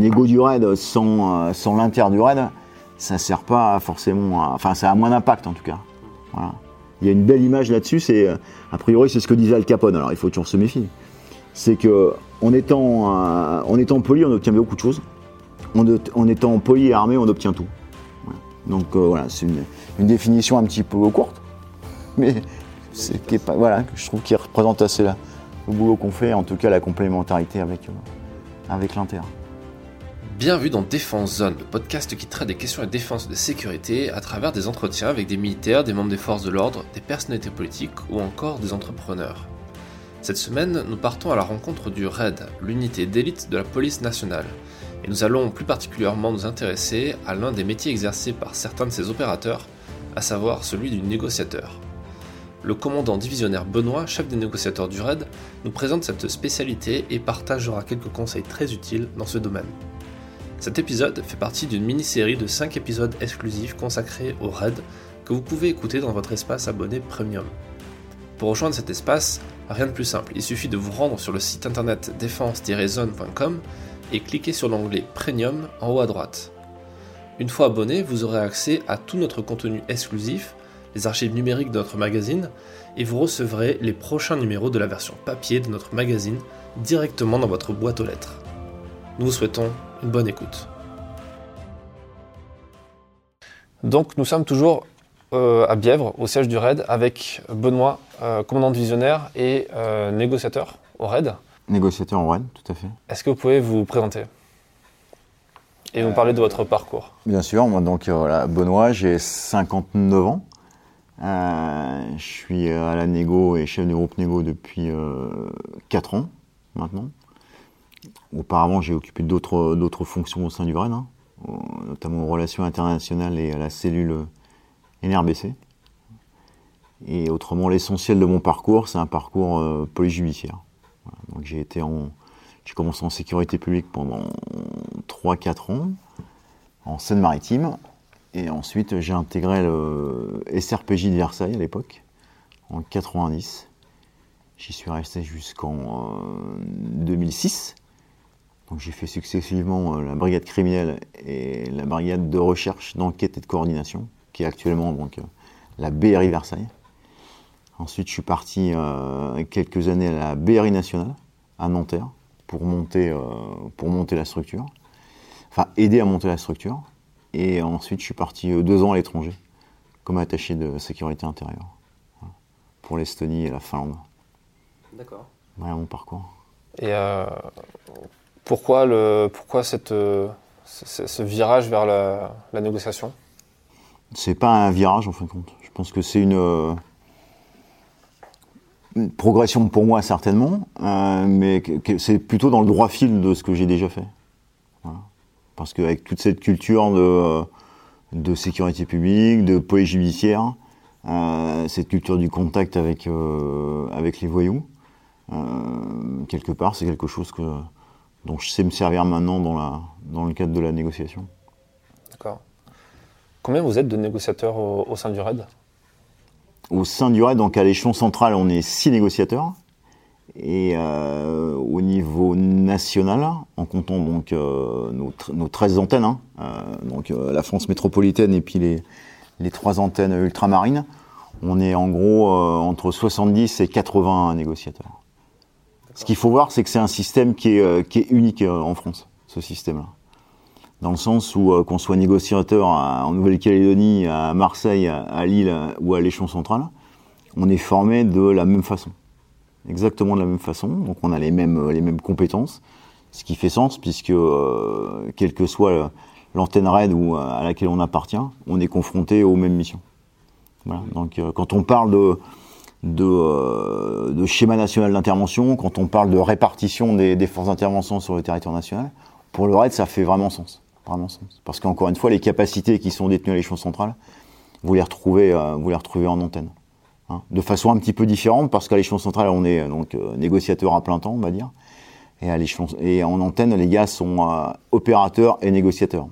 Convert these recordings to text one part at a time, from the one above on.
négo du raid sans, euh, sans l'inter du raid, ça sert pas forcément. Enfin, ça a moins d'impact en tout cas. Voilà. Il y a une belle image là-dessus. C'est euh, a priori c'est ce que disait Al Capone. Alors il faut toujours se méfier. C'est que en étant euh, en étant poli, on obtient beaucoup de choses. En, en étant poli et armé, on obtient tout. Donc voilà, c'est une, définition un petit peu courte, mais c'est pas voilà, je trouve qui représente assez le boulot qu'on fait, en tout cas la complémentarité avec avec l'Inter. Bienvenue dans Défense Zone, le podcast qui traite des questions de défense et de sécurité à travers des entretiens avec des militaires, des membres des forces de l'ordre, des personnalités politiques ou encore des entrepreneurs. Cette semaine, nous partons à la rencontre du RAID, l'unité d'élite de la police nationale, et nous allons plus particulièrement nous intéresser à l'un des métiers exercés par certains de ces opérateurs, à savoir celui du négociateur. Le commandant divisionnaire Benoît, chef des négociateurs du RAID, nous présente cette spécialité et partagera quelques conseils très utiles dans ce domaine. Cet épisode fait partie d'une mini-série de 5 épisodes exclusifs consacrés au RAID que vous pouvez écouter dans votre espace abonné premium. Pour rejoindre cet espace, rien de plus simple, il suffit de vous rendre sur le site internet défense-zone.com et cliquer sur l'onglet Premium en haut à droite. Une fois abonné, vous aurez accès à tout notre contenu exclusif, les archives numériques de notre magazine, et vous recevrez les prochains numéros de la version papier de notre magazine directement dans votre boîte aux lettres. Nous vous souhaitons bonne écoute. Donc nous sommes toujours euh, à Bièvre, au siège du RAID, avec Benoît, euh, commandant divisionnaire et euh, négociateur au RAID. Négociateur en RAID, tout à fait. Est-ce que vous pouvez vous présenter et nous parler de votre parcours? Bien sûr, moi donc euh, voilà, Benoît, j'ai 59 ans. Euh, je suis à la négo et chef du groupe négo depuis euh, 4 ans maintenant. Auparavant, j'ai occupé d'autres fonctions au sein du RAID, hein, euh, notamment aux relations internationales et à la cellule NRBC. Et autrement, l'essentiel de mon parcours, c'est un parcours euh, police judiciaire. Voilà, donc j'ai commencé en sécurité publique pendant 3-4 ans en Seine-Maritime. Et ensuite, j'ai intégré le SRPJ de Versailles à l'époque, en 90. J'y suis resté jusqu'en euh, 2006. Donc j'ai fait successivement euh, la brigade criminelle et la brigade de recherche, d'enquête et de coordination, qui est actuellement donc euh, la BRI Versailles. Ensuite, je suis parti euh, quelques années à la BRI nationale, à Nanterre, pour monter, euh, pour monter la structure. Enfin, aider à monter la structure. Et ensuite, je suis parti deux ans à l'étranger, comme attaché de sécurité intérieure, Voilà. pour l'Estonie et la Finlande. D'accord. Voilà mon parcours. Et euh, pourquoi, le, pourquoi cette, euh, ce, virage vers la, la négociation? C'est pas un virage en fin de compte. Je pense que c'est une, euh, progression pour moi certainement, euh, mais c'est plutôt dans le droit fil de ce que j'ai déjà fait. Parce qu'avec toute cette culture de, de sécurité publique, de police judiciaire, cette culture du contact avec, avec les voyous, quelque part, c'est quelque chose que, dont je sais me servir maintenant dans, la, dans le cadre de la négociation. D'accord. Combien vous êtes de négociateurs au, au sein du RAID? Au sein du RAID, donc à l'échelon central, on est six négociateurs. Et euh, au niveau national, en comptant donc euh, nos, tr- nos 13 antennes, hein, euh, donc la France métropolitaine et puis les, les trois antennes ultramarines, on est en gros entre 70 et 80 négociateurs. Ce qu'il faut voir, c'est que c'est un système qui est, euh, unique euh, en France, ce système-là. Dans le sens où euh, qu'on soit négociateur en Nouvelle-Calédonie, à Marseille, à, Lille ou à l'échelon central, on est formé de la même façon. Exactement de la même façon. Donc on a les mêmes, les mêmes compétences. Ce qui fait sens puisque, quelle que soit l'antenne RAID ou à laquelle on appartient, on est confronté aux mêmes missions. Voilà. Donc quand on parle de, de, euh, de schéma national d'intervention, quand on parle de répartition des, des forces d'intervention sur le territoire national, pour le RAID, ça fait vraiment sens. Vraiment sens. Parce qu'encore une fois, les capacités qui sont détenues à l'échelon central, vous les retrouvez, euh, vous les retrouvez en antenne. Hein. De façon un petit peu différente, parce qu'à l'échelon central, on est donc euh, négociateur à plein temps, on va dire. Et, à l'échelon, et en antenne, les gars sont opérateurs et négociateurs.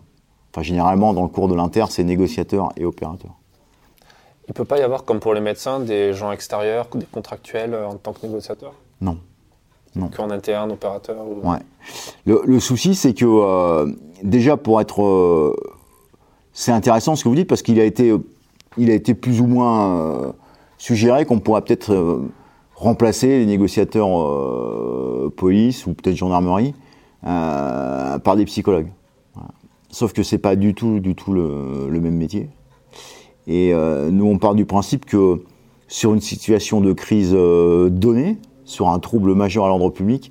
Enfin, généralement, dans le cours de l'inter, c'est négociateur et opérateur. Il ne peut pas y avoir, comme pour les médecins, des gens extérieurs, des contractuels euh, en tant que négociateurs Non. qu'en interne, opérateur Ouais. Le, souci, c'est que euh, déjà pour être, euh, c'est intéressant ce que vous dites parce qu'il a été, il a été plus ou moins suggéré qu'on pourrait peut-être remplacer les négociateurs police ou peut-être gendarmerie par des psychologues. Sauf que c'est pas du tout, du tout le, le même métier. Et nous, on part du principe que sur une situation de crise euh, donnée, sur un trouble majeur à l'ordre public,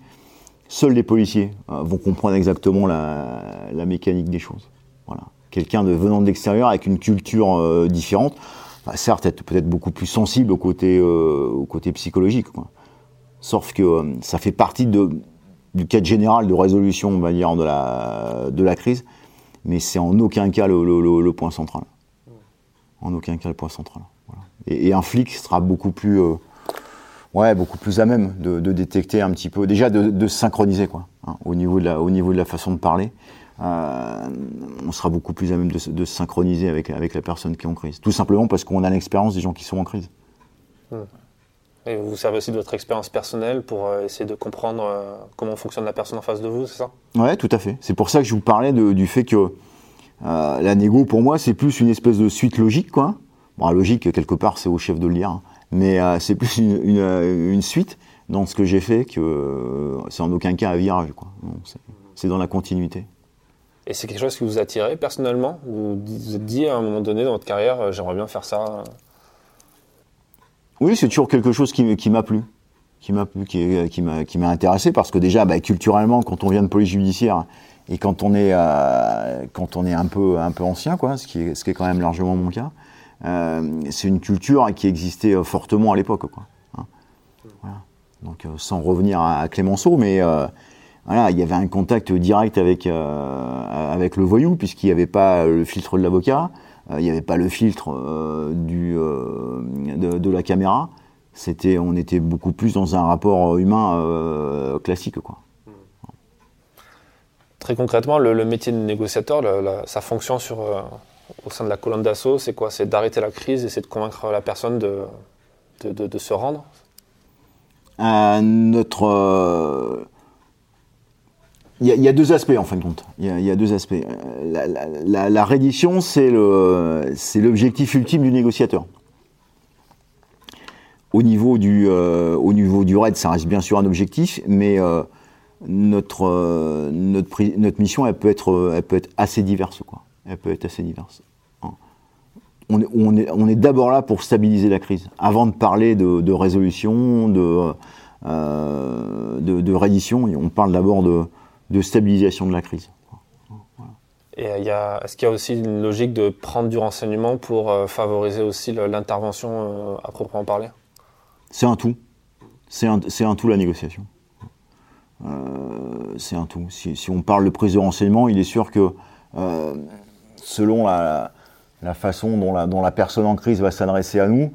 seuls les policiers euh, vont comprendre exactement la, mécanique des choses. Voilà. Quelqu'un venant de l'extérieur avec une culture euh, différente, bah, certes être peut-être beaucoup plus sensible au côté, psychologique. Sauf que ça fait partie du cadre général de résolution, de la, crise, mais c'est en aucun cas le point central. En aucun cas le point central et, un flic sera beaucoup plus, euh, ouais, beaucoup plus à même de, détecter un petit peu, déjà de, synchroniser quoi, hein, au niveau de la, au niveau de la façon de parler. Euh, on sera beaucoup plus à même de, se synchroniser avec, avec la personne qui est en crise. Tout simplement parce qu'on a l'expérience des gens qui sont en crise. Hmm. Et vous servez aussi de votre expérience personnelle pour euh, essayer de comprendre comment fonctionne la personne en face de vous, c'est ça? Ouais, tout à fait. C'est pour ça que je vous parlais du fait que la négo, pour moi, c'est plus une espèce de suite logique, quoi. Bon, la logique, quelque part, c'est au chef de le lire, hein. mais euh, c'est plus une, une, une, suite dans ce que j'ai fait que euh, c'est en aucun cas un virage. C'est dans la continuité. Et c'est quelque chose qui vous a attiré personnellement? Vous vous êtes dit à un moment donné dans votre carrière, euh, j'aimerais bien faire ça? Oui, c'est toujours quelque chose qui, m'a plu qui m'a qui, qui m'a qui m'a intéressé parce que déjà bah, culturellement quand on vient de police judiciaire et quand on est quand on est un peu un peu ancien quoi ce qui est ce qui est quand même largement mon cas euh, c'est une culture qui existait euh, fortement à l'époque. Hein. Donc, euh, sans revenir à, Clémenceau, mais voilà, il y avait un contact direct avec, avec le voyou, puisqu'il n'y avait pas le filtre de l'avocat, il n'y avait pas le filtre du, de, la caméra. C'était, on était beaucoup plus dans un rapport humain classique. Quoi. Très concrètement, le, métier de négociateur, sa fonction sur, au sein de la colonne d'assaut, c'est quoi? C'est d'arrêter la crise et c'est de convaincre la personne de, se rendre? Euh. Il y, a deux aspects en fin de compte. Il y, a deux aspects. La, la, reddition, c'est l'objectif ultime du négociateur. Au niveau du, euh, au niveau du raid, ça reste bien sûr un objectif, mais euh, notre, notre, notre mission, elle peut être, elle peut être assez diverse. Quoi elle peut être assez diverse. Hein. On, est, d'abord là pour stabiliser la crise, avant de parler de, résolution, euh, de, de, reddition, on parle d'abord de, stabilisation de la crise. Et est-ce qu'il y a aussi une logique de prendre du renseignement pour euh, favoriser aussi l'intervention euh, à proprement parler? C'est un tout. C'est un, tout la négociation. C'est un tout. Si, on parle de prise de renseignement, il est sûr que selon la, façon dont la, personne en crise va s'adresser à nous,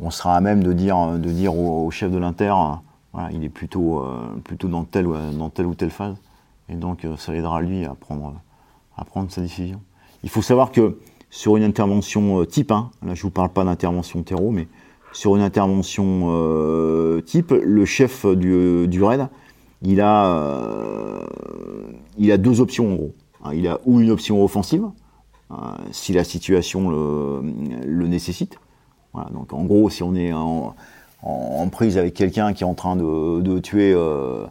on sera à même de dire, de dire au, chef de l'inter, euh, il est plutôt, euh, plutôt dans, telle, dans telle ou telle phase. Et donc, euh, ça aidera lui à prendre, à prendre sa décision. Il faut savoir que sur une intervention type, hein, là je ne vous parle pas d'intervention terreau, mais sur une intervention type, le chef du, du RAID, il a, il a deux options en gros. Hein, il a ou une option offensive, euh, si la situation le, nécessite. donc en gros, si on est en, prise avec quelqu'un qui est en train de, tuer euh,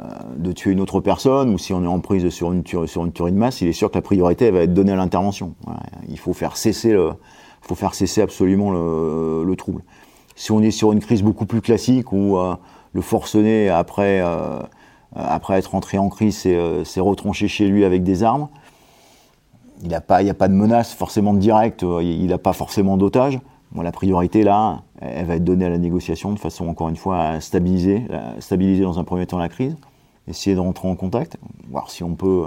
euh, de tuer une autre personne, ou si on est en prise sur une, sur une tuerie de masse, il est sûr que la priorité va être donnée à l'intervention. il faut faire cesser le, faut faire cesser absolument le, trouble. Si on est sur une crise beaucoup plus classique où le forcené après après être entré en crise s'est retranché chez lui avec des armes, il n'y a, pas, de menace forcément directe, euh, il n'a pas forcément d'otage. la priorité, là, elle va être donnée à la négociation de façon, encore une fois, à stabiliser, dans un premier temps la crise, essayer de rentrer en contact, voir si on peut,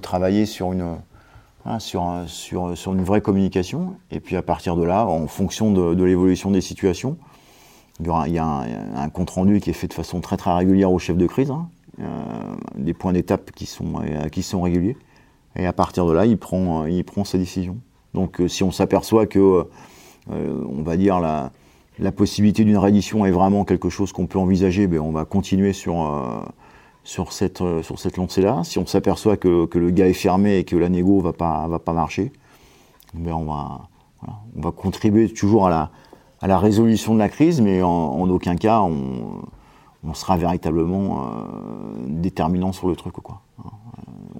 travailler hein, sur, une vraie communication. Et puis à partir de là, en fonction de, l'évolution des situations, il y, a un, compte-rendu qui est fait de façon très très régulière au chef de crise, hein, euh, des points d'étape qui sont, euh, qui sont réguliers. Et à partir de là, il prend, euh, il prend sa décision. Donc si on s'aperçoit que, on va dire, la, la possibilité d'une réédition est vraiment quelque chose qu'on peut envisager, ben on va continuer sur, sur cette, sur cette lancée-là. Si on s'aperçoit que, que, le gars est fermé et que la négo va pas, va pas marcher, ben on, va, on va contribuer toujours à la, à la résolution de la crise, mais en, aucun cas on, sera véritablement euh, déterminant sur le truc. Quoi.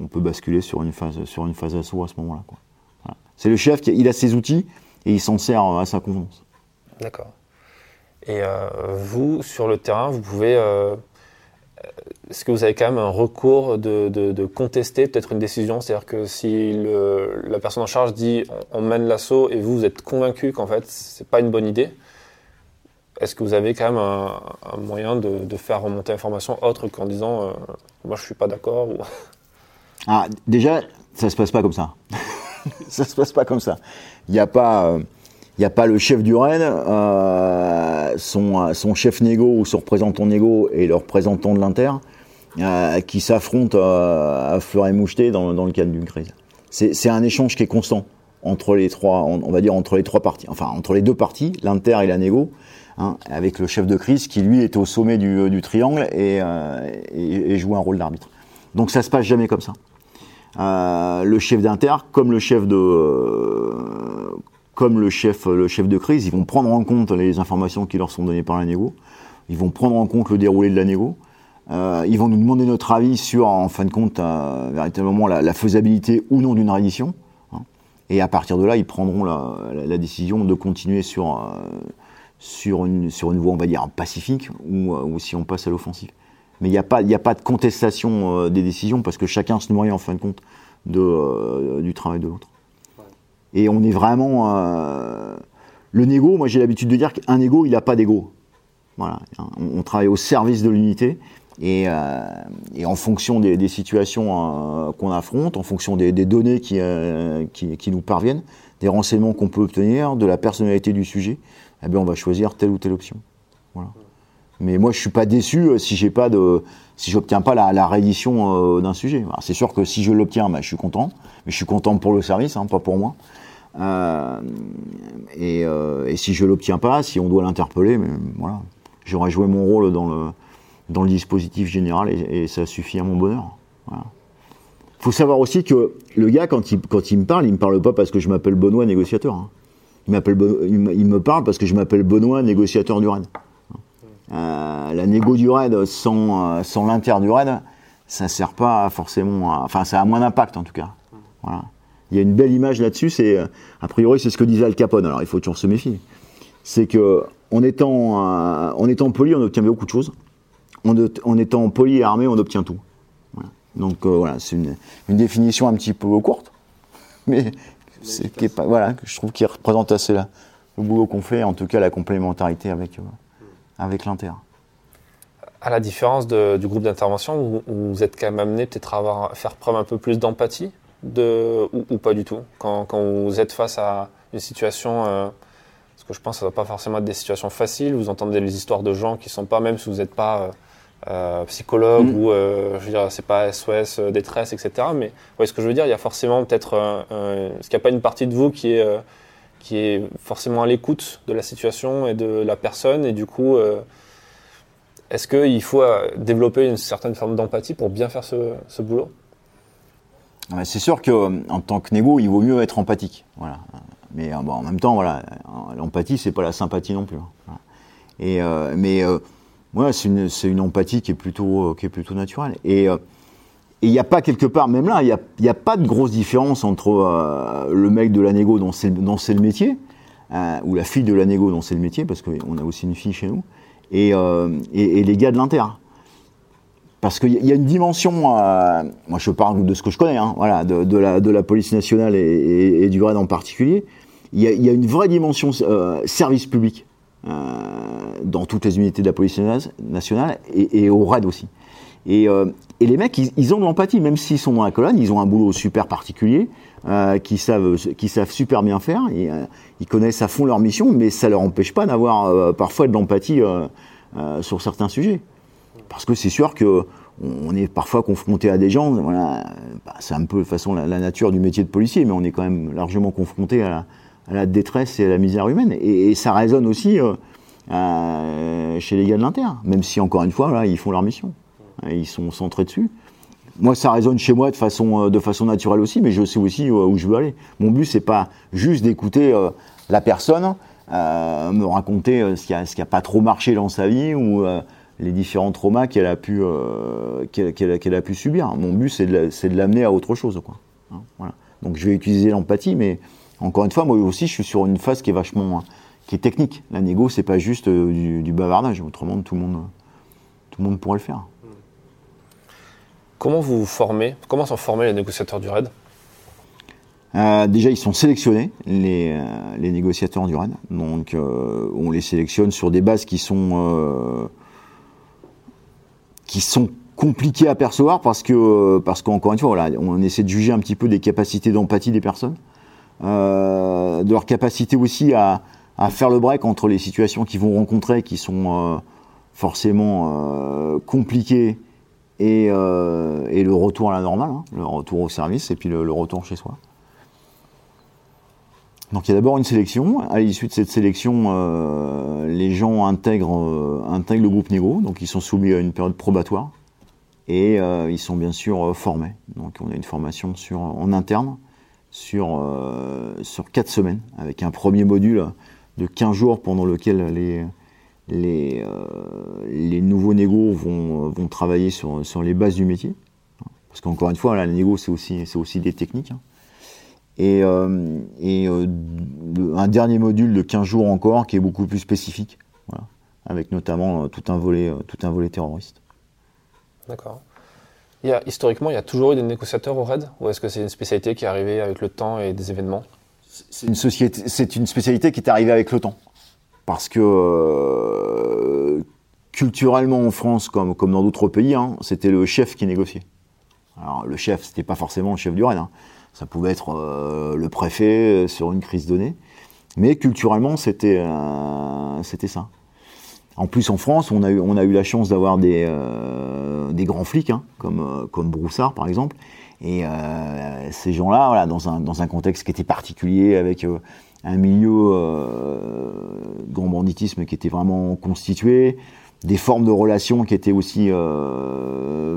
On peut basculer sur une phase, sur une phase assaut à ce moment-là. C'est le chef, qui, il a ses outils et il s'en sert à sa convenance. D'accord. Et euh, vous, sur le terrain, vous pouvez. Euh, est-ce que vous avez quand même un recours de, de, de contester peut-être une décision? C'est-à-dire que si le, la personne en charge dit on, mène l'assaut et vous, vous êtes convaincu qu'en fait, c'est pas une bonne idée, est-ce que vous avez quand même un, un moyen de, de, faire remonter l'information autre qu'en disant euh, moi je suis pas d'accord ou... ah, Déjà, ça se passe pas comme ça. ça se passe pas comme ça. Il n'y a pas. Euh, il n'y a pas le chef du Rennes, euh, son, son, chef négo ou son représentant négo et le représentant de l'Inter euh, qui s'affrontent euh, à fleur et moucheté dans, dans, le cadre d'une crise. C'est un échange qui est constant entre les trois, on, va dire entre les trois parties, enfin entre les deux parties, l'Inter et la négo, hein, avec le chef de crise qui lui est au sommet du, du triangle et, euh, joue un rôle d'arbitre. Donc ça se passe jamais comme ça. Euh, le chef d'Inter, comme le chef de comme le chef, le chef de crise, ils vont prendre en compte les informations qui leur sont données par la négo, ils vont prendre en compte le déroulé de la négo, euh, ils vont nous demander notre avis sur, en fin de compte, euh, véritablement la, la, faisabilité ou non d'une reddition. Hein, et à partir de là, ils prendront la, la, la décision de continuer sur, euh, sur, une, sur une voie, on va dire, pacifique, ou, ou si on passe à l'offensive. Mais il n'y a, pas, a pas de contestation des décisions parce que chacun se nourrit en fin de compte de, du travail de l'autre. Et on est vraiment. Le négo, moi j'ai l'habitude de dire qu'un égo, il n'a pas d'ego. Voilà. On, on, travaille au service de l'unité. Et, euh, et, en fonction des, situations euh, qu'on affronte, en fonction des, données qui, euh, qui, qui, nous parviennent, des renseignements qu'on peut obtenir, de la personnalité du sujet, eh bien on va choisir telle ou telle option. Voilà. Mais moi, je suis pas déçu si j'ai pas si pas la, la réédition euh, d'un sujet. C'est sûr que si je l'obtiens, bah, je suis content. Mais je suis content pour le service, hein, pas pour moi. Et, et, si je l'obtiens pas, si on doit l'interpeller, voilà, j'aurais joué mon rôle dans le dans le dispositif général et, ça suffit à mon bonheur. Voilà. Faut savoir aussi que le gars quand il me parle, il me parle pas parce que je m'appelle Benoît négociateur. Hein. Il me parle parce que je m'appelle Benoît négociateur du RAID. Euh, la négo du RAID sans sans l'inter du RAID, ça sert pas forcément, à, enfin ça a moins d'impact en tout cas. Il y a une belle image là-dessus, c'est a priori c'est ce que disait Al Capone. Alors il faut toujours se méfier. C'est que en étant euh, en étant poli, on obtient beaucoup de choses. En, en étant poli et armé, on obtient tout. Donc euh, voilà, c'est une, définition un petit peu courte, mais c'est qui est pas voilà, je trouve qu'il représente assez la, le boulot qu'on fait, en tout cas la complémentarité avec euh, avec l'Inter. À la différence du groupe d'intervention, vous, êtes quand même amené peut-être à faire preuve un peu plus d'empathie de, ou, pas du tout quand, vous êtes face à une situation, euh, parce que je pense que ça ne va pas forcément être des situations faciles, vous entendez les histoires de gens qui ne sont pas, même si vous n'êtes pas euh, psychologue mmh. ou, euh, je veux dire, c'est pas SOS, euh, détresse, etc. Mais vous voyez ce que je veux dire, il y a forcément peut-être, est-ce qu'il n'y a pas une partie de vous qui est, qui est forcément à l'écoute de la situation et de la personne, et du coup, est-ce qu'il faut développer une certaine forme d'empathie pour bien faire ce, ce boulot? C'est sûr que en tant que négo, il vaut mieux être empathique. Voilà. Mais bon, en même temps, voilà, l'empathie, c'est pas la sympathie non plus. Voilà. Et mais euh, ouais, c'est une, une empathie qui est plutôt, qui est plutôt naturelle. Et il euh, n'y a pas quelque part, même là, il n'y a, a pas de grosse différence entre euh, le mec de la négo dont c'est, le métier, euh, ou la fille de la négo dont c'est le métier, parce qu'on a aussi une fille chez nous, et, et, les gars de l'inter. Parce qu'il y a une dimension, euh, moi je parle de ce que je connais, hein, voilà, de, la, de, la, police nationale et, du RAID en particulier, il y, a, il y a, une vraie dimension euh, service public. euh, dans toutes les unités de la police nationale et, au RAID aussi. Et, euh, les mecs, ils, ont de l'empathie, même s'ils sont dans la colonne, ils ont un boulot super particulier, euh, qui savent, qui savent super bien faire, et, ils connaissent à fond leur mission, mais ça leur empêche pas d'avoir parfois de l'empathie sur certains sujets. Parce que c'est sûr que on est parfois confronté à des gens, voilà, bah, c'est un peu de façon la, nature du métier de policier, mais on est quand même largement confronté à la, détresse et la misère humaine. Et, ça résonne aussi euh, chez les gars de l'Inter, même si encore une fois, là, ils font leur mission. Ils sont centrés dessus. Moi, ça résonne chez moi de façon, de façon naturelle aussi, mais je sais aussi où je veux aller. Mon but, c'est pas juste d'écouter la personne, me raconter ce qui a, ce pas trop marché dans sa vie ou les différents traumas qu'elle a pu a pu subir. Mon but, c'est de l'amener à autre chose, quoi. Hein. Donc, je vais utiliser l'empathie, mais encore une fois, moi aussi, je suis sur une phase qui est vachement, qui est technique. La négo, c'est pas juste euh, du, bavardage. Autrement, tout le monde, tout le monde pourrait le faire. Comment vous formez Comment sont formés les négociateurs du RAID? Euh, déjà, ils sont sélectionnés, les, euh, les négociateurs du RAID. Donc, on les sélectionne sur des bases qui sont, qui sont compliquées à percevoir parce que, parce qu'encore une fois, voilà, on essaie de juger un petit peu des capacités d'empathie des personnes. Euh, de leur capacité aussi à, faire le break entre les situations qu'ils vont rencontrer, qui sont euh, forcément euh, compliquées, et, le retour à la normale, hein, le retour au service, et puis le, retour chez soi. Donc il y a d'abord une sélection. À l'issue de cette sélection, les gens intègrent, intègrent, le groupe Négo, donc ils sont soumis à une période probatoire et ils sont bien sûr formés. Donc on a une formation sur, en interne sur, euh, sur 4 semaines, avec un premier module de 15 jours pendant lequel les, les, euh, les nouveaux négos vont, vont travailler sur, sur, les bases du métier. Parce qu'encore une fois, la négo, c'est aussi, des techniques. Hein. Et, euh, et un dernier module de 15 jours encore qui est beaucoup plus spécifique, voilà, avec notamment tout un volet, tout un volet terroriste. D'accord historiquement, il y a toujours eu des négociateurs au RAID Ou est-ce que c'est une spécialité qui est arrivée avec le temps et des événements? C'est une, spécialité qui est arrivée avec le temps. Parce que euh, culturellement en France, comme, dans d'autres pays, hein, c'était le chef qui négociait. Alors le chef, c'était pas forcément le chef du RAID. Hein. Ça pouvait être euh, le préfet sur une crise donnée. Mais culturellement, euh, c'était ça. En plus, en France, on a eu, la chance d'avoir des, euh, grands flics, hein, comme, euh, comme Broussard, par exemple. Et euh, ces gens-là, dans, un, contexte qui était particulier, avec un milieu de grand banditisme qui était vraiment constitué, des formes de relations qui étaient aussi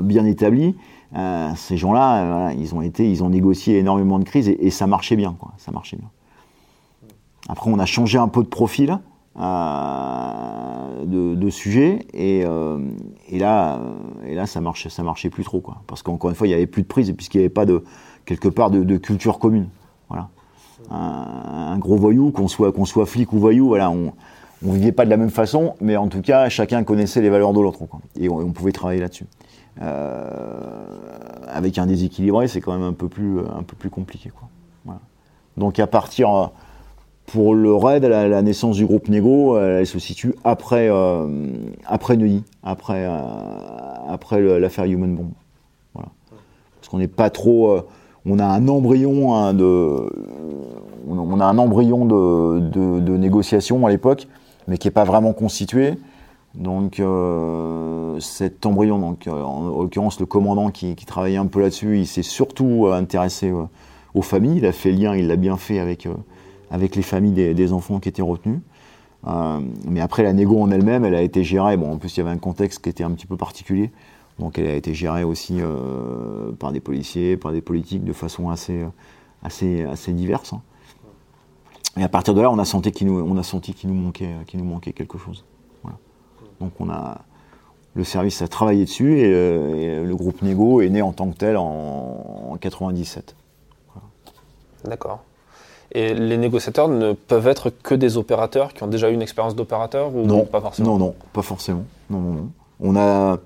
bien établies, ces gens-là, ils ont négocié énormément de crises et, bien, ça marchait bien. Après, on a changé un peu de profil. Euh, de, sujets. Et, euh, et, là ça marchait plus trop parce qu'encore une fois il y avait plus de prise puisqu'il n'y avait pas de quelque part de, culture commune. Un, gros voyou qu'on soit flic ou voyou on on vivait pas de la même façon mais en tout cas chacun connaissait les valeurs de l'autre et on, pouvait travailler là-dessus. Euh, avec un déséquilibré c'est quand même un peu plus compliqué donc à partir pour le raid, la, naissance du groupe Nego, elle, se situe après, euh, après Neuilly, après, euh, après l'affaire Human Bomb. Parce qu'on n'est pas trop. Euh, on a un embryon hein, de. On a un embryon de, de, négociation à l'époque, mais qui n'est pas vraiment constitué. Donc cet embryon, donc, en l'occurrence le commandant qui, qui, travaillait un peu là-dessus, il s'est surtout intéressé aux familles, il a fait lien, il l'a bien fait avec avec les familles des, enfants qui étaient retenus. Euh, mais après, la négo en elle-même, elle a été gérée. Bon, en plus, il y avait un contexte qui était un petit peu particulier. Donc, elle a été gérée aussi euh, par des policiers, par des politiques, de façon assez, assez, assez diverse. Hein. Et à partir de là, on a senti qu'il nous, nous manquait, qu'il nous manquait quelque chose. Donc, on a, le service a travaillé dessus et, le groupe Négo est né en tant que tel en, en 97. D'accord. Et les négociateurs ne peuvent être que des opérateurs qui ont déjà eu une expérience d'opérateur ou non, pas forcément Non, non, pas forcément. Non, non, non. On a,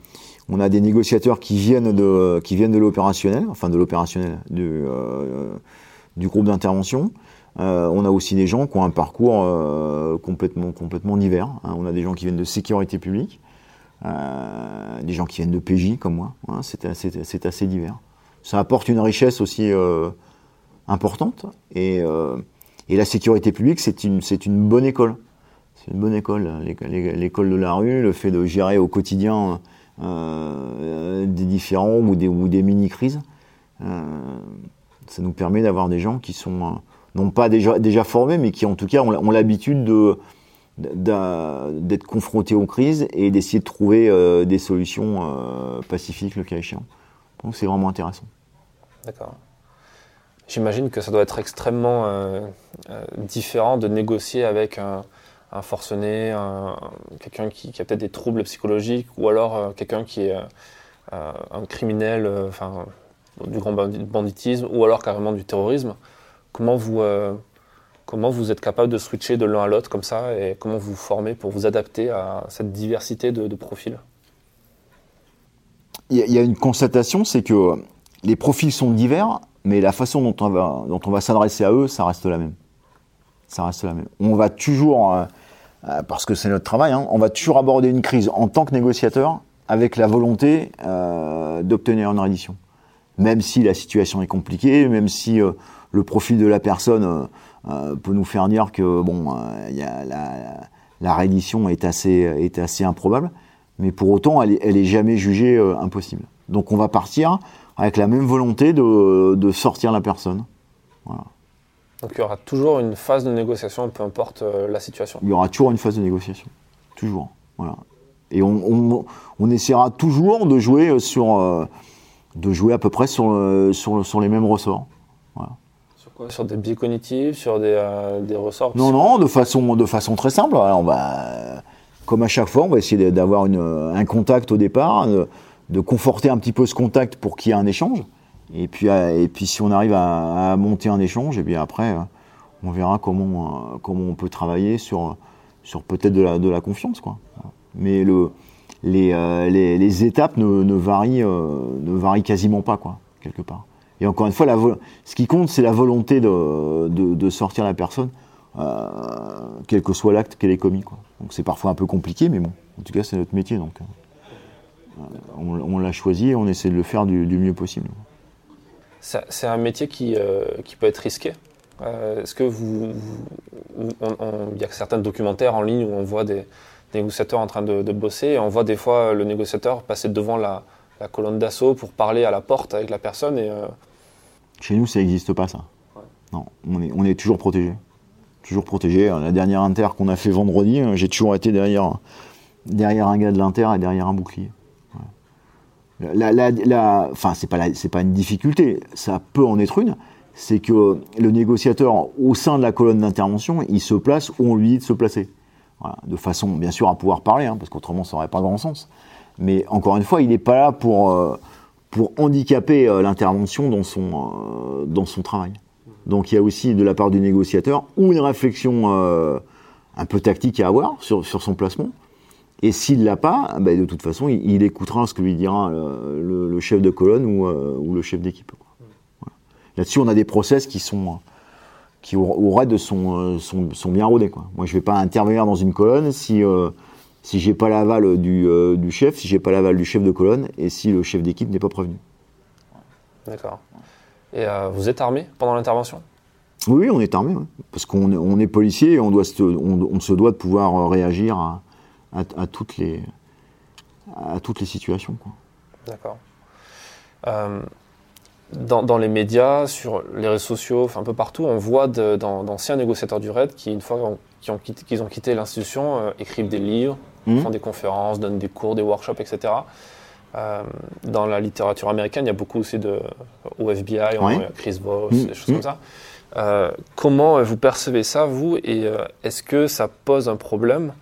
on a des négociateurs qui viennent de, qui viennent de l'opérationnel, enfin de l'opérationnel du, euh, du groupe d'intervention. Euh, on a aussi des gens qui ont un parcours euh, complètement, complètement divers. Hein. On a des gens qui viennent de sécurité publique, des gens qui viennent de PJ comme moi. Hein. C'est assez, assez, divers. Ça apporte une richesse aussi importante. Et, euh, et la sécurité publique, c'est une, une bonne école. C'est une bonne école, l'école de la rue, le fait de gérer au quotidien euh, des différents ou des, ou des mini-crises. Euh, ça nous permet d'avoir des gens qui sont, non pas déjà, déjà formés, mais qui en tout cas ont, l'habitude de, d'être confronté aux crises et d'essayer de trouver euh, des solutions euh, pacifiques le cas échéant. Donc c'est vraiment intéressant. D'accord. J'imagine que ça doit être extrêmement euh, différent de négocier avec un, forcené, quelqu'un qui, a peut-être des troubles psychologiques ou alors quelqu'un qui est un criminel, enfin du grand banditisme ou alors carrément du terrorisme. Comment vous Comment vous êtes capable de switcher de l'un à l'autre comme ça et comment vous vous formez pour vous adapter à cette diversité de, profils? Il y, a une constatation, c'est que les profils sont divers, mais la façon dont on va, dont on va s'adresser à eux, ça reste la même. Ça reste la même. On va toujours, euh, euh, parce que c'est notre travail, hein, on va toujours aborder une crise en tant que négociateur avec la volonté euh, d'obtenir une reddition. Même si la situation est compliquée, même si le profil de la personne peut nous faire dire que bon, la, réédition est assez, est assez improbable, mais pour autant, elle elle est jamais jugée impossible. Donc on va partir avec la même volonté de, de sortir la personne. Voilà. Donc il y aura toujours une phase de négociation, peu importe la situation. Il y aura toujours une phase de négociation, toujours. Voilà. Et on, on, on essaiera toujours de jouer sur, de jouer à peu près sur, sur, sur les mêmes ressorts. Voilà. Sur des biais cognitifs, sur des, euh, des ressorts Non, non, de façon, de façon très simple. On va, comme à chaque fois, on va essayer d'avoir un contact au départ, de, conforter un petit peu ce contact pour qu'il y ait un échange. Et puis, euh, et puis si on arrive à, monter un échange, et bien après, euh, on verra comment, comment on peut travailler sur, sur peut-être de la, de la confiance. Quoi. Mais le, les, les, les étapes ne, ne, varient, ne varient quasiment pas, quoi, quelque part. Et encore une fois, la ce qui compte, c'est la volonté de, de, de, sortir la personne, euh, quel que soit l'acte qu'elle ait commis. Quoi. Donc c'est parfois un peu compliqué, mais bon, en tout cas, c'est notre métier. Donc euh, on, on l'a choisi et on essaie de le faire du, du mieux possible. C'est un métier qui, euh, qui, peut être risqué. Euh, est-ce que vous, il y a certains documentaires en ligne où on voit des, des négociateurs en train de, de, bosser et on voit des fois le négociateur passer devant la, la colonne d'assaut pour parler à la porte avec la personne et chez nous, ça n'existe pas, ça. Non, on est, on est toujours protégé. Toujours protégé. La dernière inter qu'on a fait vendredi, euh, j'ai toujours été derrière, derrière un gars de l'inter et derrière un bouclier. La, la, enfin, c'est pas, c'est pas une difficulté, ça peut en être une. C'est que le négociateur, au sein de la colonne d'intervention, il se place où on lui dit de se placer. De façon, bien sûr, à pouvoir parler, hein, parce qu'autrement, ça n'aurait pas grand sens. Mais encore une fois, il n'est pas là pour. Euh, pour handicaper euh, l'intervention dans son, euh, dans son travail. Donc il y a aussi de la part du négociateur ou une réflexion un peu tactique à avoir sur, sur son placement. Et s'il l'a pas, ben de toute façon, il, écoutera ce que lui dira le, le, chef de colonne ou, ou le chef d'équipe. Voilà. Là-dessus, on a des process qui sont qui au, au raid sont, sont, sont, bien rodés. Quoi. Moi, je vais pas intervenir dans une colonne si si j'ai pas l'aval du, euh, du, chef, si j'ai pas l'aval du chef de colonne et si le chef d'équipe n'est pas prévenu. D'accord. Et euh, vous êtes armé pendant l'intervention? Oui, on est armé, parce qu'on on est policier et on, doit se, on, se doit de pouvoir euh, réagir à, à, toutes, les, à toutes les situations. D'accord. dans, dans, les médias, sur les réseaux sociaux, un peu partout, on voit d'anciens négociateurs du RAID qui, une fois qu'ils ont quitté, ont quitté l'institution, écrivent des livres, Mmh. font des conférences, donnent des cours, des workshops, etc. Euh, dans la littérature américaine, il y a beaucoup aussi de au FBI, Chris Voss, mmh. des choses comme mmh. ça. Euh, comment vous percevez ça, vous, et euh, est-ce que ça pose un problème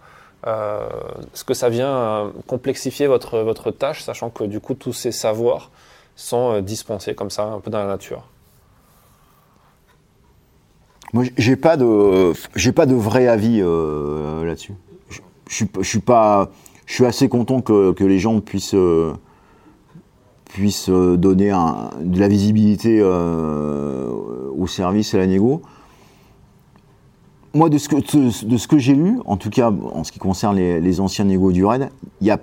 Est-ce que ça vient complexifier votre, votre tâche, sachant que du coup, tous ces savoirs sont dispensés comme ça, un peu dans la nature Moi, j'ai pas de, j'ai pas de vrai avis là-dessus je suis, pas, je suis assez content que, que les gens puissent euh, puissent euh, donner de la visibilité euh, au service et à la négo. Moi, de ce que, de, ce que j'ai lu, en tout cas en ce qui concerne les, anciens négos du RAID, il n'y a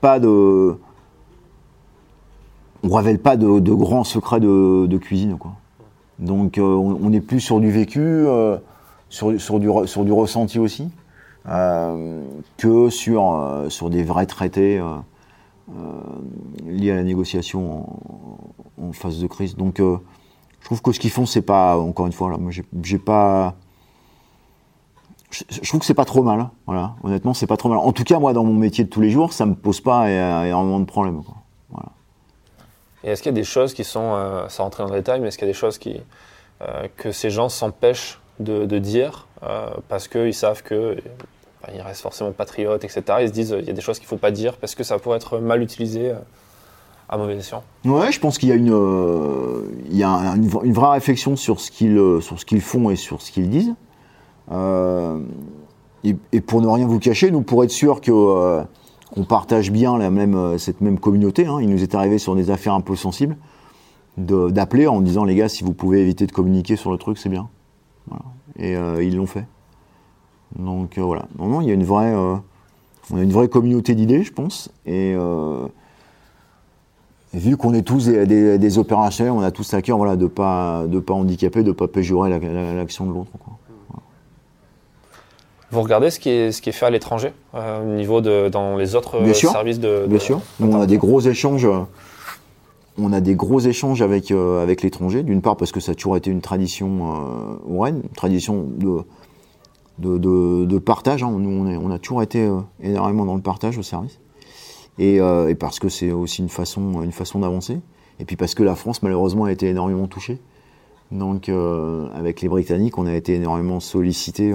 pas de. On révèle pas de, grands secrets de, cuisine. Quoi. Donc, on n'est plus sur du vécu, sur, sur, du, sur du ressenti aussi. Euh, que sur, euh, sur des vrais traités euh, liés à la négociation en, phase de crise. Donc je trouve que ce qu'ils font, c'est pas, encore une fois, là, moi j'ai pas. Je, je trouve que c'est pas trop mal. hein. Voilà, honnêtement, c'est pas trop mal. En tout cas, moi, dans mon métier de tous les jours, ça me pose pas énormément de problèmes. quoi. Et est-ce qu'il y a des choses qui sont, euh, sans rentrer dans le détail, mais est-ce qu'il y a des choses qui, euh, que ces gens s'empêchent de, de dire euh, parce qu'ils savent que bah, ils restent forcément patriotes, etc. Ils se disent il y a des choses qu'il ne faut pas dire parce que ça pourrait être mal utilisé euh, à mauvais escient? Ouais, je pense qu'il y a une, euh, il y a un- une, une vraie réflexion sur ce qu'ils, sur ce qu'ils font et sur ce qu'ils disent. Euh, et, pour ne rien vous cacher, nous pour être sûr euh, qu'on partage bien la même, euh, cette même communauté, hein, il nous est arrivé sur des affaires un peu sensibles d'appeler en disant les gars, si vous pouvez éviter de communiquer sur le truc, c'est bien. Et ils l'ont fait. Donc voilà. Non, non, il y a une vraie, on a une vraie communauté d'idées, je pense. Et vu qu'on est tous des, des, opérationnels, on a tous à cœur voilà, de ne pas, de pas handicaper, de ne pas péjorer la- la- l'action de l'autre. Vous regardez ce qui est, ce qui est fait à l'étranger, euh, au niveau de dans les autres Bien sûr. services de. Bien sûr. On a des gros échanges. euh, On a des gros échanges avec, avec l'étranger. D'une part, parce que ça a toujours été une tradition euh, au Rennes, une tradition de, de, de, de partage. hein. Nous, on, est- on a toujours été euh, énormément dans le partage au service. Et, euh, et parce que c'est aussi une façon, une façon d'avancer. Et puis parce que la France, malheureusement, a été énormément touchée. Donc, euh, avec les Britanniques, on a été énormément sollicité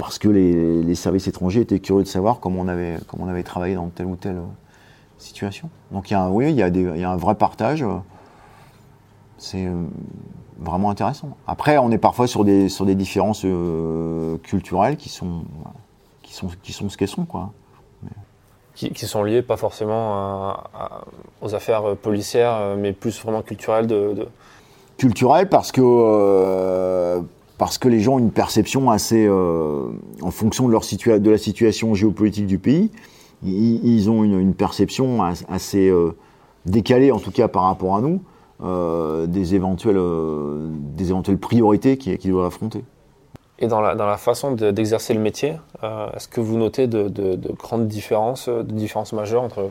parce que les, les services étrangers étaient curieux de savoir comment on avait, comment on avait travaillé dans telle ou telle euh, situation. Donc, il y a, un- oui, il y, a des- il y a un vrai partage. euh, C'est euh, vraiment intéressant. Après, on est parfois sur des, sur des différences euh, culturelles qui sont, qui sont, qui sont ce qu'elles sont, quoi. qui, qui sont liés pas forcément à- à- aux affaires policières, mais plus vraiment culturelles de. de- culturel parce que euh, parce que les gens ont une perception assez euh, en fonction de leur situa de la situation géopolitique du pays ils, ont une, perception as- assez euh, décalée en tout cas par rapport à nous euh, des éventuelles des éventuelles priorités qu'ils doivent affronter. Et dans la, dans la façon de- d'exercer le métier, est-ce que vous notez de, de- de grandes différences, de différences majeures entre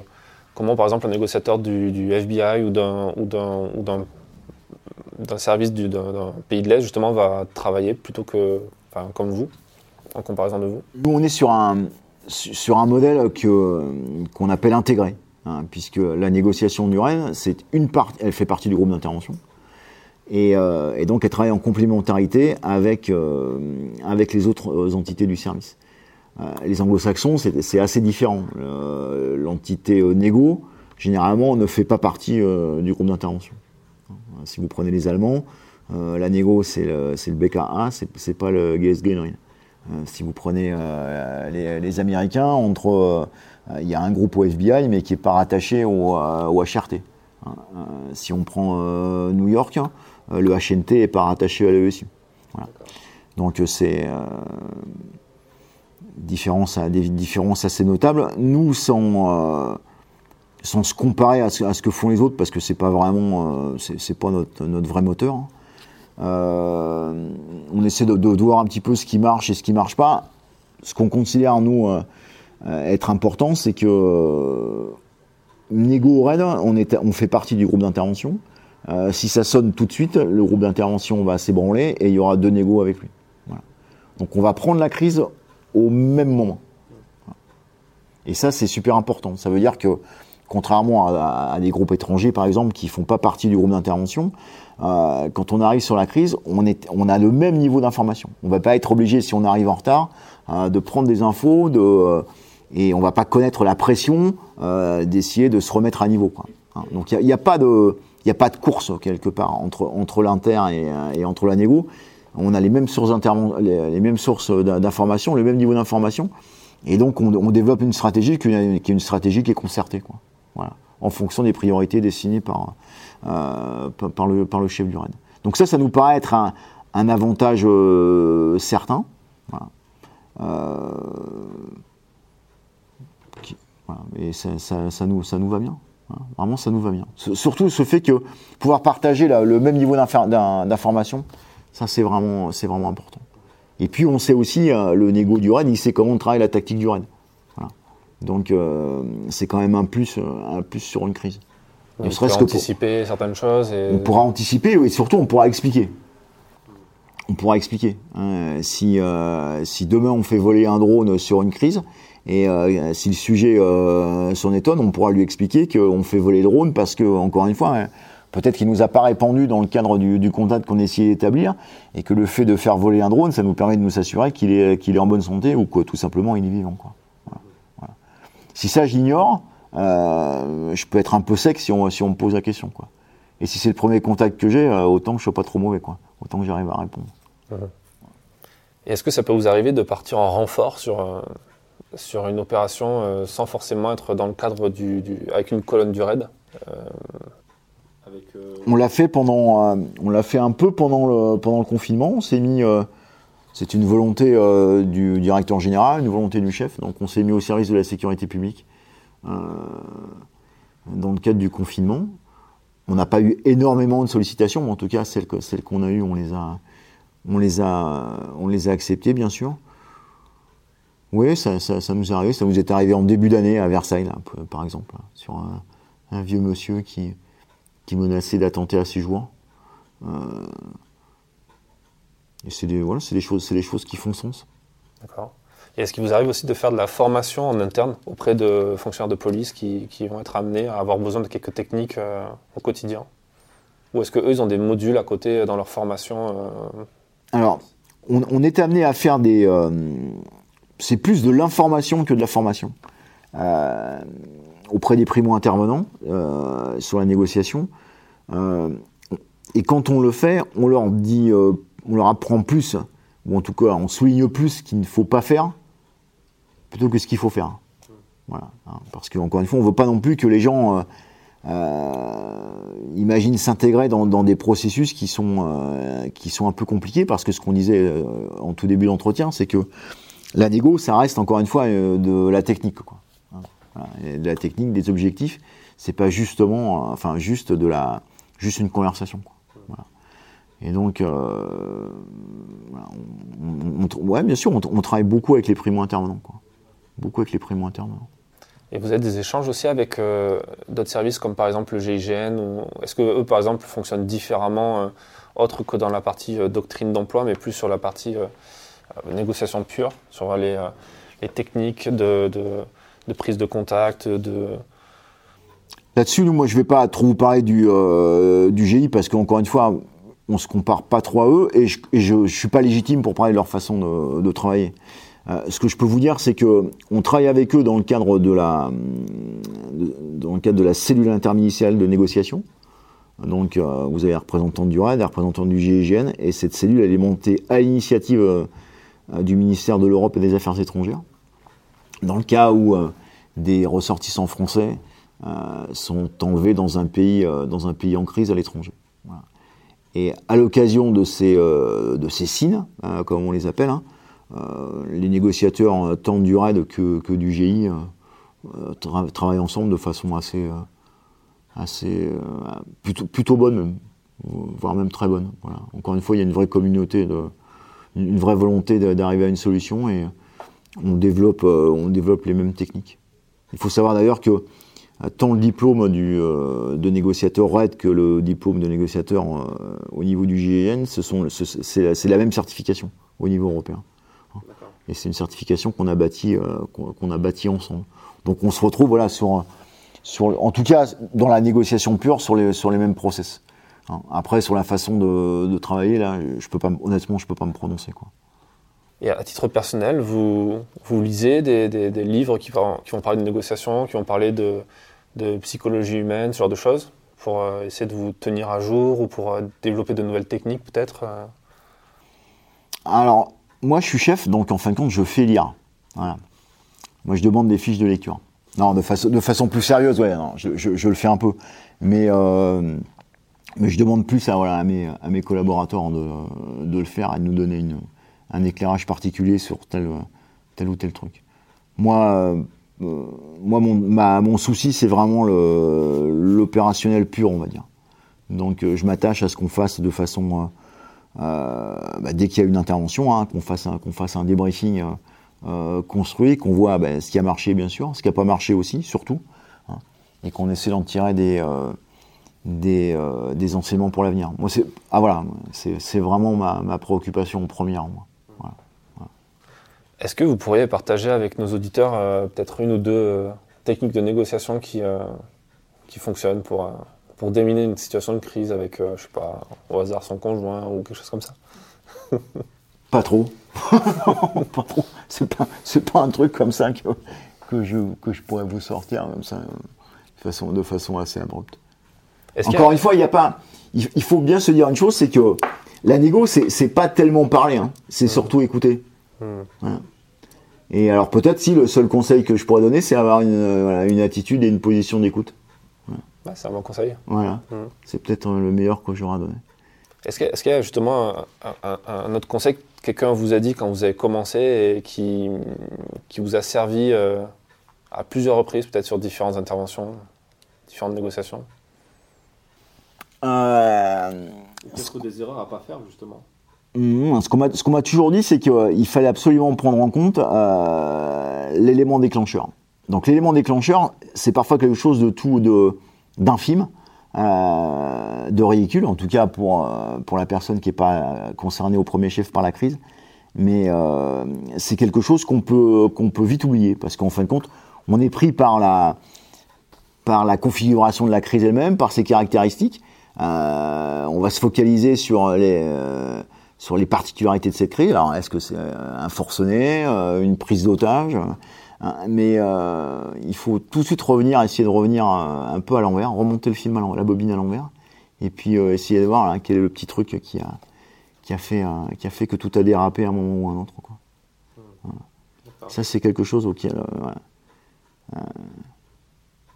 comment, par exemple, un négociateur du, du FBI ou d'un d'un service du- d'un pays de l'Est justement va travailler plutôt que, comme vous, en comparaison de vous Nous, on est sur un, su- sur un modèle qu'on appelle intégré, hein, puisque la négociation du elle fait partie du groupe d'intervention. Et, euh, et donc, elle travaille en complémentarité avec, euh, avec les autres euh, entités du service. Les anglo-saxons, c'est, assez différent. L'entité négo, généralement, ne fait pas partie du groupe d'intervention. Si vous prenez les Allemands, euh, la négo, c'est le, le BKA, c'est, pas le GSG. Euh, si vous prenez euh, les, Américains, entre euh, il y a un groupe au FBI, mais qui n'est pas rattaché au, euh, au HRT. hein. Euh, si on prend euh, New York, hein, euh, le HNT n'est pas rattaché à l'ESU. Donc euh, c'est euh, différence, des différences assez notables. Nous, sans, euh, sans se comparer à ce, que font les autres, parce que c'est pas vraiment, euh, c'est pas notre, notre vrai moteur. hein. Euh, on essaie de, voir un petit peu ce qui marche et ce qui marche pas. Ce qu'on considère, nous, euh, être important, c'est que Nego Red, on, est, on fait partie du groupe d'intervention. Si ça sonne tout de suite, le groupe d'intervention va s'ébranler et il y aura deux négos avec lui. Donc on va prendre la crise au même moment. Et ça, c'est super important. Ça veut dire que, contrairement à, des groupes étrangers, par exemple, qui font pas partie du groupe d'intervention, euh, quand on arrive sur la crise, on, est, on a le même niveau d'information. On va pas être obligé, si on arrive en retard, euh, de prendre des infos, de, euh, et on va pas connaître la pression d'essayer de se remettre à niveau. Quoi. Hein. Donc il n'y a, pas de, a pas de course quelque part entre, entre l'inter et, et entre la négo. On a les mêmes sources les, les mêmes sources d'in- d'information, le même niveau d'information, et donc on, on développe une stratégie qui est une stratégie qui est concertée, quoi. En fonction des priorités dessinées par, euh, par, le, chef du RAID. Donc ça, ça nous paraît être un, avantage certain. Et ça, nous, va bien. Vraiment, ça nous va bien. Surtout ce fait que pouvoir partager le même niveau d'infor- d'in- d'information, ça c'est vraiment, c'est vraiment important. Et puis on sait aussi, euh, le négo du RAID, il sait comment on travaille la tactique du RAID. Donc euh, c'est quand même un plus, euh, un plus sur une crise. Ne On serait-ce peut que pour- anticiper certaines choses et On pourra anticiper et surtout on pourra expliquer. on pourra expliquer. Hein. si, si demain on fait voler un drone sur une crise, et si le sujet s'en étonne, on pourra lui expliquer qu'on fait voler le drone parce que, encore une fois, hein, peut-être qu'il nous a pas répandu dans le cadre du, contact qu'on essayait d'établir, et que le fait de faire voler un drone, ça nous permet de nous assurer qu'il est, qu'il est en bonne santé ou que tout simplement il est vivant. Quoi. Si ça j'ignore, euh, je peux être un peu sec si on, si on me pose la question. Quoi. Et si c'est le premier contact que j'ai, euh, autant que je sois pas trop mauvais, quoi. autant que j'arrive à répondre. Est-ce que ça peut vous arriver de partir en renfort sur, euh, sur une opération sans forcément être dans le cadre du, avec une colonne du raid On l'a fait pendant, on l'a fait un peu pendant le, pendant le confinement. On s'est mis c'est une volonté euh, du directeur général, une volonté du chef. Donc on s'est mis au service de la sécurité publique euh, dans le cadre du confinement. On n'a pas eu énormément de sollicitations, mais en tout cas celles, qu'on a eues, on les a, acceptées, bien sûr. Oui, ça, nous est arrivé. Ça nous est arrivé en début d'année à Versailles, par exemple, sur un, vieux monsieur qui, menaçait d'attenter à ses joueurs. Et c'est des, voilà, des, choses, c'est des choses qui font sens. D'accord. Et est-ce qu'il vous arrive aussi de faire de la formation en interne auprès de fonctionnaires de police qui, qui vont être amenés à avoir besoin de quelques techniques euh, au quotidien? Ou est-ce qu'eux, ils ont des modules à côté dans leur formation euh? Alors, on, on, est amené à faire des... Euh, c'est plus de l'information que de la formation. auprès des primo-intervenants sur la négociation. et quand on le fait, on leur dit on leur apprend plus, ou en tout cas on souligne plus ce qu'il ne faut pas faire, plutôt que ce qu'il faut faire. Voilà. Hein. parce qu'encore une fois, on ne veut pas non plus que les gens euh, euh, imaginent s'intégrer dans, des processus qui sont, euh, qui sont un peu compliqués, parce que ce qu'on disait en tout début d'entretien, c'est que la négo, ça reste encore une fois de la technique. Quoi. Hein. de la technique, des objectifs, c'est pas justement, enfin juste de la, juste une conversation. Et donc, euh, on, ouais, bien sûr, on, travaille beaucoup avec les primo-intervenants. Quoi. Beaucoup avec les primo-intervenants. Et vous avez des échanges aussi avec euh, d'autres services comme par exemple le GIGN ou Est-ce que eux, par exemple, fonctionnent différemment, euh, autre que dans la partie doctrine d'emploi, mais plus sur la partie négociation pure, sur les, les techniques de, de, de, prise de contact, de... Là-dessus, moi, je ne vais pas trop vous parler du, du GI parce qu'encore une fois, on se compare pas trop à eux et je, ne suis pas légitime pour parler de leur façon de, travailler. Euh, ce que je peux vous dire, c'est que on travaille avec eux dans le cadre de la dans le cadre de la cellule interministérielle de négociation. Donc, euh, vous avez la représentante du RAID, la représentante du GIGN, et cette cellule, elle est montée à l'initiative euh, du ministère de l'Europe et des Affaires étrangères. Dans le cas où des ressortissants français sont enlevés dans un pays dans un pays en crise à l'étranger. Et à l'occasion de ces, euh, de ces signes, euh, comme on les appelle, hein, euh, les négociateurs, tant du RAID que, que du GI, travaillent ensemble de façon assez, assez plutôt, plutôt bonne, voire même très bonne. Voilà. Encore une fois, il y a une vraie communauté, une vraie volonté d'arriver à une solution et on développe, on développe les mêmes techniques. Il faut savoir d'ailleurs que tant le diplôme du, euh, de négociateur RED que le diplôme de négociateur euh, au niveau du GIN, c'est la, même certification au niveau européen. Et c'est une certification qu'on a bâtie euh, qu'on a bâti ensemble. Donc on se retrouve voilà sur sur en tout cas dans la négociation pure sur les sur les mêmes process. Hein. Après sur la façon de, de, travailler là, je peux pas honnêtement je peux pas me prononcer quoi. Et à titre personnel, vous, vous lisez des, des, des livres qui vont, qui vont parler de négociation, qui vont parler de, de psychologie humaine, ce genre de choses, pour euh, essayer de vous tenir à jour ou pour euh, développer de nouvelles techniques peut-être euh Alors, moi je suis chef, donc en fin de compte, je fais lire. Moi je demande des fiches de lecture. Non, de, façon, de façon plus sérieuse, ouais, je, je, le fais un peu. Mais, mais je demande plus à, mes, à mes collaborateurs de, de, le faire et de nous donner une, un éclairage particulier sur tel, tel ou tel truc. Moi, moi, mon, mon souci, c'est vraiment l'opérationnel pur, on va dire. Donc, euh, je m'attache à ce qu'on fasse de façon, euh, bah, dès qu'il y a une intervention, hein, qu'on fasse, qu'on fasse un débriefing construit, qu'on voit bah, ce qui a marché, bien sûr, ce qui n'a pas marché aussi, surtout, hein, et qu'on essaie d'en tirer des, des, euh, des enseignements pour l'avenir. Moi, c'est ah voilà, vraiment ma, ma préoccupation première. Moi. Est-ce que vous pourriez partager avec nos auditeurs euh, peut-être une ou deux euh, techniques de négociation qui, euh, qui fonctionnent pour, pour déminer une situation de crise avec, je sais pas, au hasard son conjoint ou quelque chose comme ça? Pas trop. pas trop. C'est pas, pas un truc comme ça que, que, je, que je pourrais vous sortir comme ça, de façon, de façon assez abrupte. A- Encore une fois, il y a pas. Il, il faut bien se dire une chose, c'est que la négo, c'est pas tellement parler, hein, c'est surtout écouter. Voilà. Et alors peut-être si le seul conseil que je pourrais donner, c'est avoir une, euh, voilà, une attitude et une position d'écoute. Ouais, c'est un bon conseil. Voilà, Hmm. c'est peut-être euh, le meilleur que j'aurai à donner. Est-ce qu'il y, a- y justement un, un- un- un autre conseil que quelqu'un vous a dit quand vous avez commencé et qui, qui vous a servi euh, à plusieurs reprises, peut-être sur différentes interventions, différentes négociations? Euh, Peut-être des erreurs à pas faire justement? Mmh, ce qu'on m'a toujours dit, c'est qu'il fallait absolument prendre en compte euh, l'élément déclencheur. Donc l'élément déclencheur, c'est parfois quelque chose de tout de d'infime, euh, de ridicule, en tout cas pour euh, pour la personne qui est pas concernée au premier chef par la crise. Mais c'est quelque chose qu'on peut peut vite oublier parce qu'en fin de compte, on est pris par la par la configuration de la crise elle-même, par ses caractéristiques. On va se focaliser sur les sur les particularités de cette crise. Alors, est-ce que c'est euh, un forcené, euh, une prise d'otage hein, Mais euh, il faut tout de suite revenir, essayer de revenir euh, un peu à l'envers, remonter le film à la bobine à l'envers, et puis euh, essayer de voir là, quel est le petit truc qui a qui a fait euh, qui a fait que tout a dérapé à un moment ou à un autre. Quoi. Voilà. Ça, c'est quelque chose auquel euh, voilà. Euh,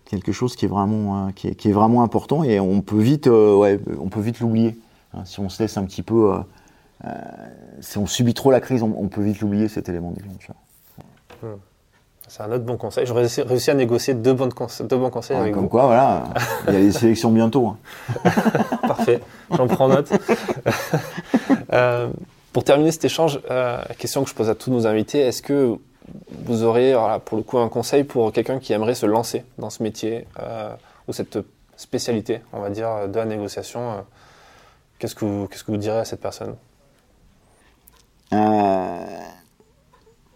quelque chose qui est vraiment euh, qui, est, qui est vraiment important et on peut vite euh, ouais on peut vite l'oublier hein, si on se laisse un petit peu euh, si on subit trop la crise on, on peut vite l'oublier cet élément déclencheur C'est un autre bon conseil. J'aurais réussi- à négocier deux, deux bons conseils Ouais, avec comme vous. quoi voilà il y a les sélections bientôt hein. Parfait, j'en prends note. Euh, pour terminer cet échange, euh, la question que je pose à tous nos invités, est-ce que vous aurez, voilà, pour le coup, un conseil pour quelqu'un qui aimerait se lancer dans ce métier euh, ou cette spécialité, on va dire, de la négociation euh, Qu'est-ce que vous, qu'est-ce que vous direz à cette personne?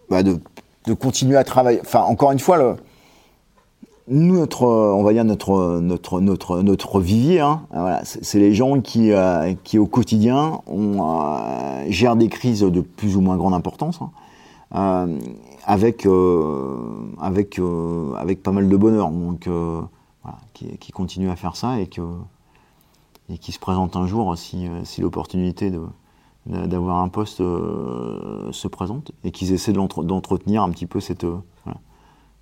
Bah, de, continuer à travailler. Enfin, encore une fois, le, notre, euh, on va dire notre notre notre notre vivier, hein, voilà, c'est les gens qui euh, qui au quotidien euh, gèrent des crises de plus ou moins grande importance, hein, euh, avec euh, avec euh, avec pas mal de bonheur. Donc euh, voilà, qui, qui continuent à faire ça et que et qui se présentent un jour si euh, si l'opportunité de d'avoir un poste euh, se présente et qu'ils essaient d'entretenir un petit peu cette, euh,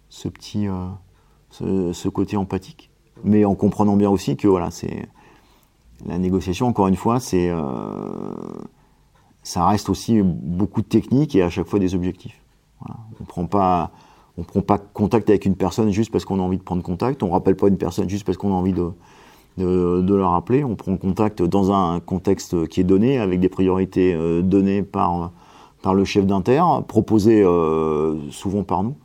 ce petit euh, ce, côté empathique. Mais en comprenant bien aussi que voilà c'est la négociation encore une fois c'est ça reste aussi beaucoup de technique et à chaque fois des objectifs. On prend pas on prend pas contact avec une personne juste parce qu'on a envie de prendre contact. On rappelle pas une personne juste parce qu'on a envie de de, de la rappeler. On prend contact dans un contexte qui est donné, avec des priorités euh, données par, par le chef d'inter, proposées euh, souvent par nous.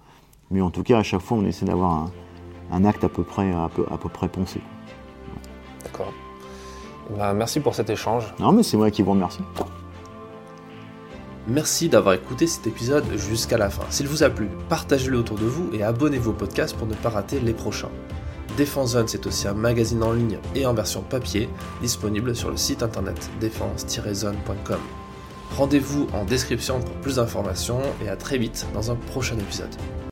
Mais en tout cas, à chaque fois, on essaie d'avoir un, un acte à peu près, à peu, à peu près pensé. D'accord. Ben, merci pour cet échange. Non, mais c'est moi qui vous remercie. Merci d'avoir écouté cet épisode jusqu'à la fin. S'il vous a plu, partagez-le autour de vous et abonnez-vous au podcast pour ne pas rater les prochains. Défense Zone, c'est aussi un magazine en ligne et en version papier, disponible sur le site internet défense-zone.com. Rendez-vous en description pour plus d'informations et à très vite dans un prochain épisode.